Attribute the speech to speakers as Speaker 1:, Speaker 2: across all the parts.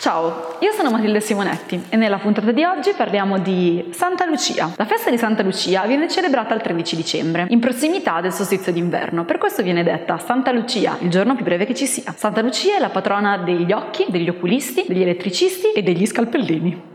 Speaker 1: Ciao, io sono Matilde Simonetti e nella puntata di oggi parliamo di Santa Lucia. La festa di Santa Lucia viene celebrata il 13 dicembre, in prossimità del solstizio d'inverno. Per questo viene detta Santa Lucia, il giorno più breve che ci sia. Santa Lucia è la patrona degli occhi, degli oculisti, degli elettricisti e degli scalpellini.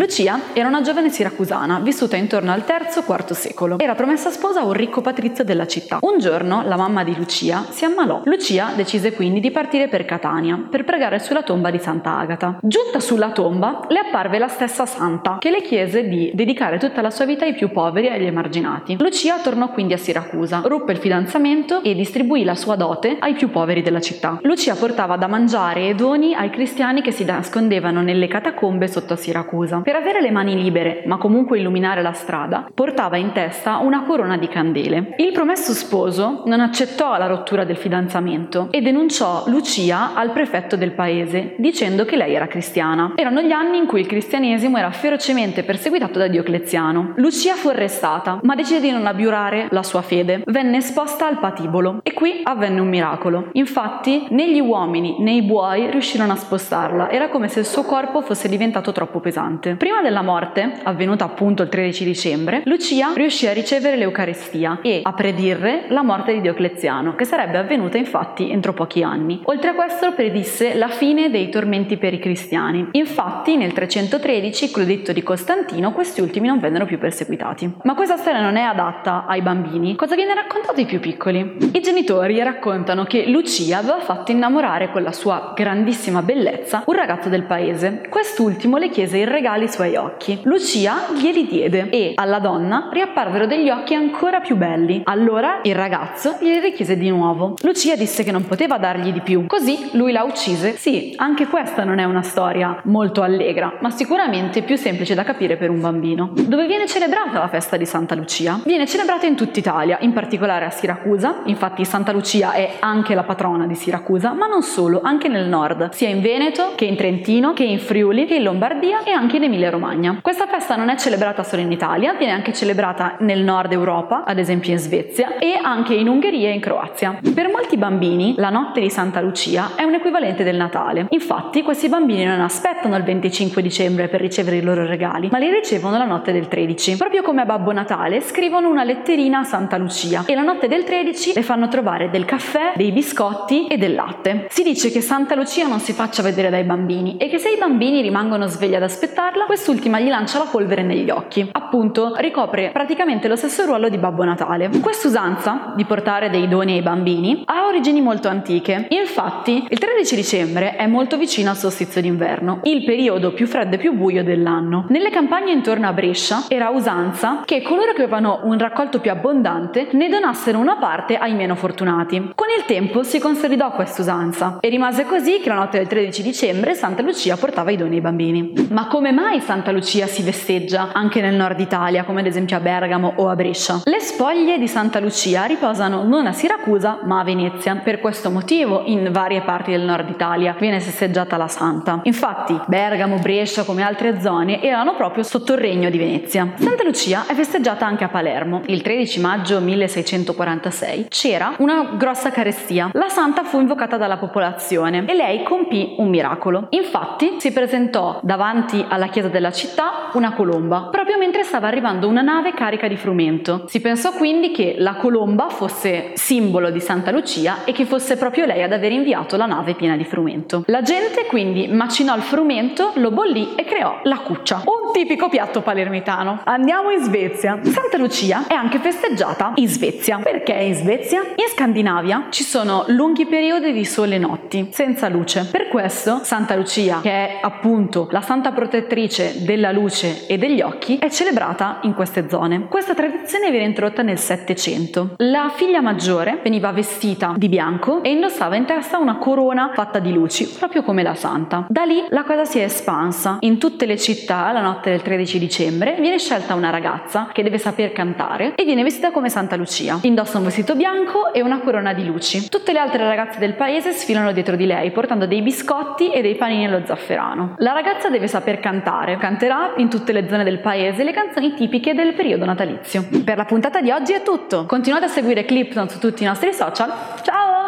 Speaker 1: Lucia era una giovane siracusana, vissuta intorno al III-IV secolo. Era promessa sposa a un ricco patrizio della città. Un giorno la mamma di Lucia si ammalò. Lucia decise quindi di partire per Catania per pregare sulla tomba di Santa Agata. Giunta sulla tomba, le apparve la stessa santa, che le chiese di dedicare tutta la sua vita ai più poveri e agli emarginati. Lucia tornò quindi a Siracusa, ruppe il fidanzamento e distribuì la sua dote ai più poveri della città. Lucia portava da mangiare e doni ai cristiani che si nascondevano nelle catacombe sotto a Siracusa. Per avere le mani libere, ma comunque illuminare la strada, portava in testa una corona di candele. Il promesso sposo non accettò la rottura del fidanzamento e denunciò Lucia al prefetto del paese, dicendo che lei era cristiana. Erano gli anni in cui il cristianesimo era ferocemente perseguitato da Diocleziano. Lucia fu arrestata, ma decise di non abiurare la sua fede. Venne esposta al patibolo e qui avvenne un miracolo. Infatti, né gli uomini né i buoi riuscirono a spostarla. Era come se il suo corpo fosse diventato troppo pesante. Prima della morte, avvenuta appunto il 13 dicembre, Lucia riuscì a ricevere l'Eucaristia e a predire la morte di Diocleziano, che sarebbe avvenuta infatti entro pochi anni. Oltre a questo predisse la fine dei tormenti per i cristiani. Infatti nel 313, con l'editto di Costantino, questi ultimi non vennero più perseguitati. Ma questa storia non è adatta ai bambini. Cosa viene raccontato ai più piccoli? I genitori raccontano che Lucia aveva fatto innamorare con la sua grandissima bellezza un ragazzo del paese. Quest'ultimo le chiese i regali suoi occhi. Lucia glieli diede e alla donna riapparvero degli occhi ancora più belli. Allora il ragazzo glieli richiese di nuovo. Lucia disse che non poteva dargli di più, così lui la uccise. Sì, anche questa non è una storia molto allegra, ma sicuramente più semplice da capire per un bambino. Dove viene celebrata la festa di Santa Lucia? Viene celebrata in tutta Italia, in particolare a Siracusa, infatti Santa Lucia è anche la patrona di Siracusa, ma non solo, anche nel nord, sia in Veneto che in Trentino, che in Friuli, che in Lombardia e anche in Emilia Emilia-Romagna. Questa festa non è celebrata solo in Italia, viene anche celebrata nel nord Europa, ad esempio in Svezia, e anche in Ungheria e in Croazia. Per molti bambini la notte di Santa Lucia è un equivalente del Natale. Infatti questi bambini non aspettano il 25 dicembre per ricevere i loro regali, ma li ricevono la notte del 13. Proprio come a Babbo Natale scrivono una letterina a Santa Lucia e la notte del 13 le fanno trovare del caffè, dei biscotti e del latte. Si dice che Santa Lucia non si faccia vedere dai bambini e che se i bambini rimangono svegli ad aspettarla, quest'ultima gli lancia la polvere negli occhi. Appunto, ricopre praticamente lo stesso ruolo di Babbo Natale. Quest'usanza di portare dei doni ai bambini ha origini molto antiche. Infatti, il 13 dicembre è molto vicino al solstizio d'inverno, il periodo più freddo e più buio dell'anno. Nelle campagne intorno a Brescia era usanza che coloro che avevano un raccolto più abbondante ne donassero una parte ai meno fortunati. Con il tempo si consolidò quest'usanza e rimase così che la notte del 13 dicembre Santa Lucia portava i doni ai bambini. Ma come mai Santa Lucia si festeggia anche nel nord Italia, come ad esempio a Bergamo o a Brescia. Le spoglie di Santa Lucia riposano non a Siracusa ma a Venezia. Per questo motivo in varie parti del nord Italia viene festeggiata la Santa. Infatti Bergamo, Brescia come altre zone erano proprio sotto il regno di Venezia. Santa Lucia è festeggiata anche a Palermo. Il 13 maggio 1646 c'era una grossa carestia. La Santa fu invocata dalla popolazione e lei compì un miracolo. Infatti si presentò davanti alla chiesa della città una colomba, proprio mentre stava arrivando una nave carica di frumento. Si pensò quindi che la colomba fosse simbolo di Santa Lucia e che fosse proprio lei ad aver inviato la nave piena di frumento. La gente quindi macinò il frumento, lo bollì e creò la cuccia, tipico piatto palermitano. Andiamo in Svezia. Santa Lucia è anche festeggiata in Svezia. Perché in Svezia? In Scandinavia ci sono lunghi periodi di sole notti, senza luce. Per questo Santa Lucia, che è appunto la santa protettrice della luce e degli occhi, è celebrata in queste zone. Questa tradizione viene introdotta nel Settecento. La figlia maggiore veniva vestita di bianco e indossava in testa una corona fatta di luci, proprio come la santa. Da lì la cosa si è espansa. In tutte le città la notte notte del 13 dicembre viene scelta una ragazza che deve saper cantare e viene vestita come Santa Lucia. Indossa un vestito bianco e una corona di luci. Tutte le altre ragazze del paese sfilano dietro di lei portando dei biscotti e dei panini allo zafferano. La ragazza deve saper cantare, canterà in tutte le zone del paese le canzoni tipiche del periodo natalizio. Per la puntata di oggi è tutto. Continuate a seguire Clipton su tutti i nostri social. Ciao!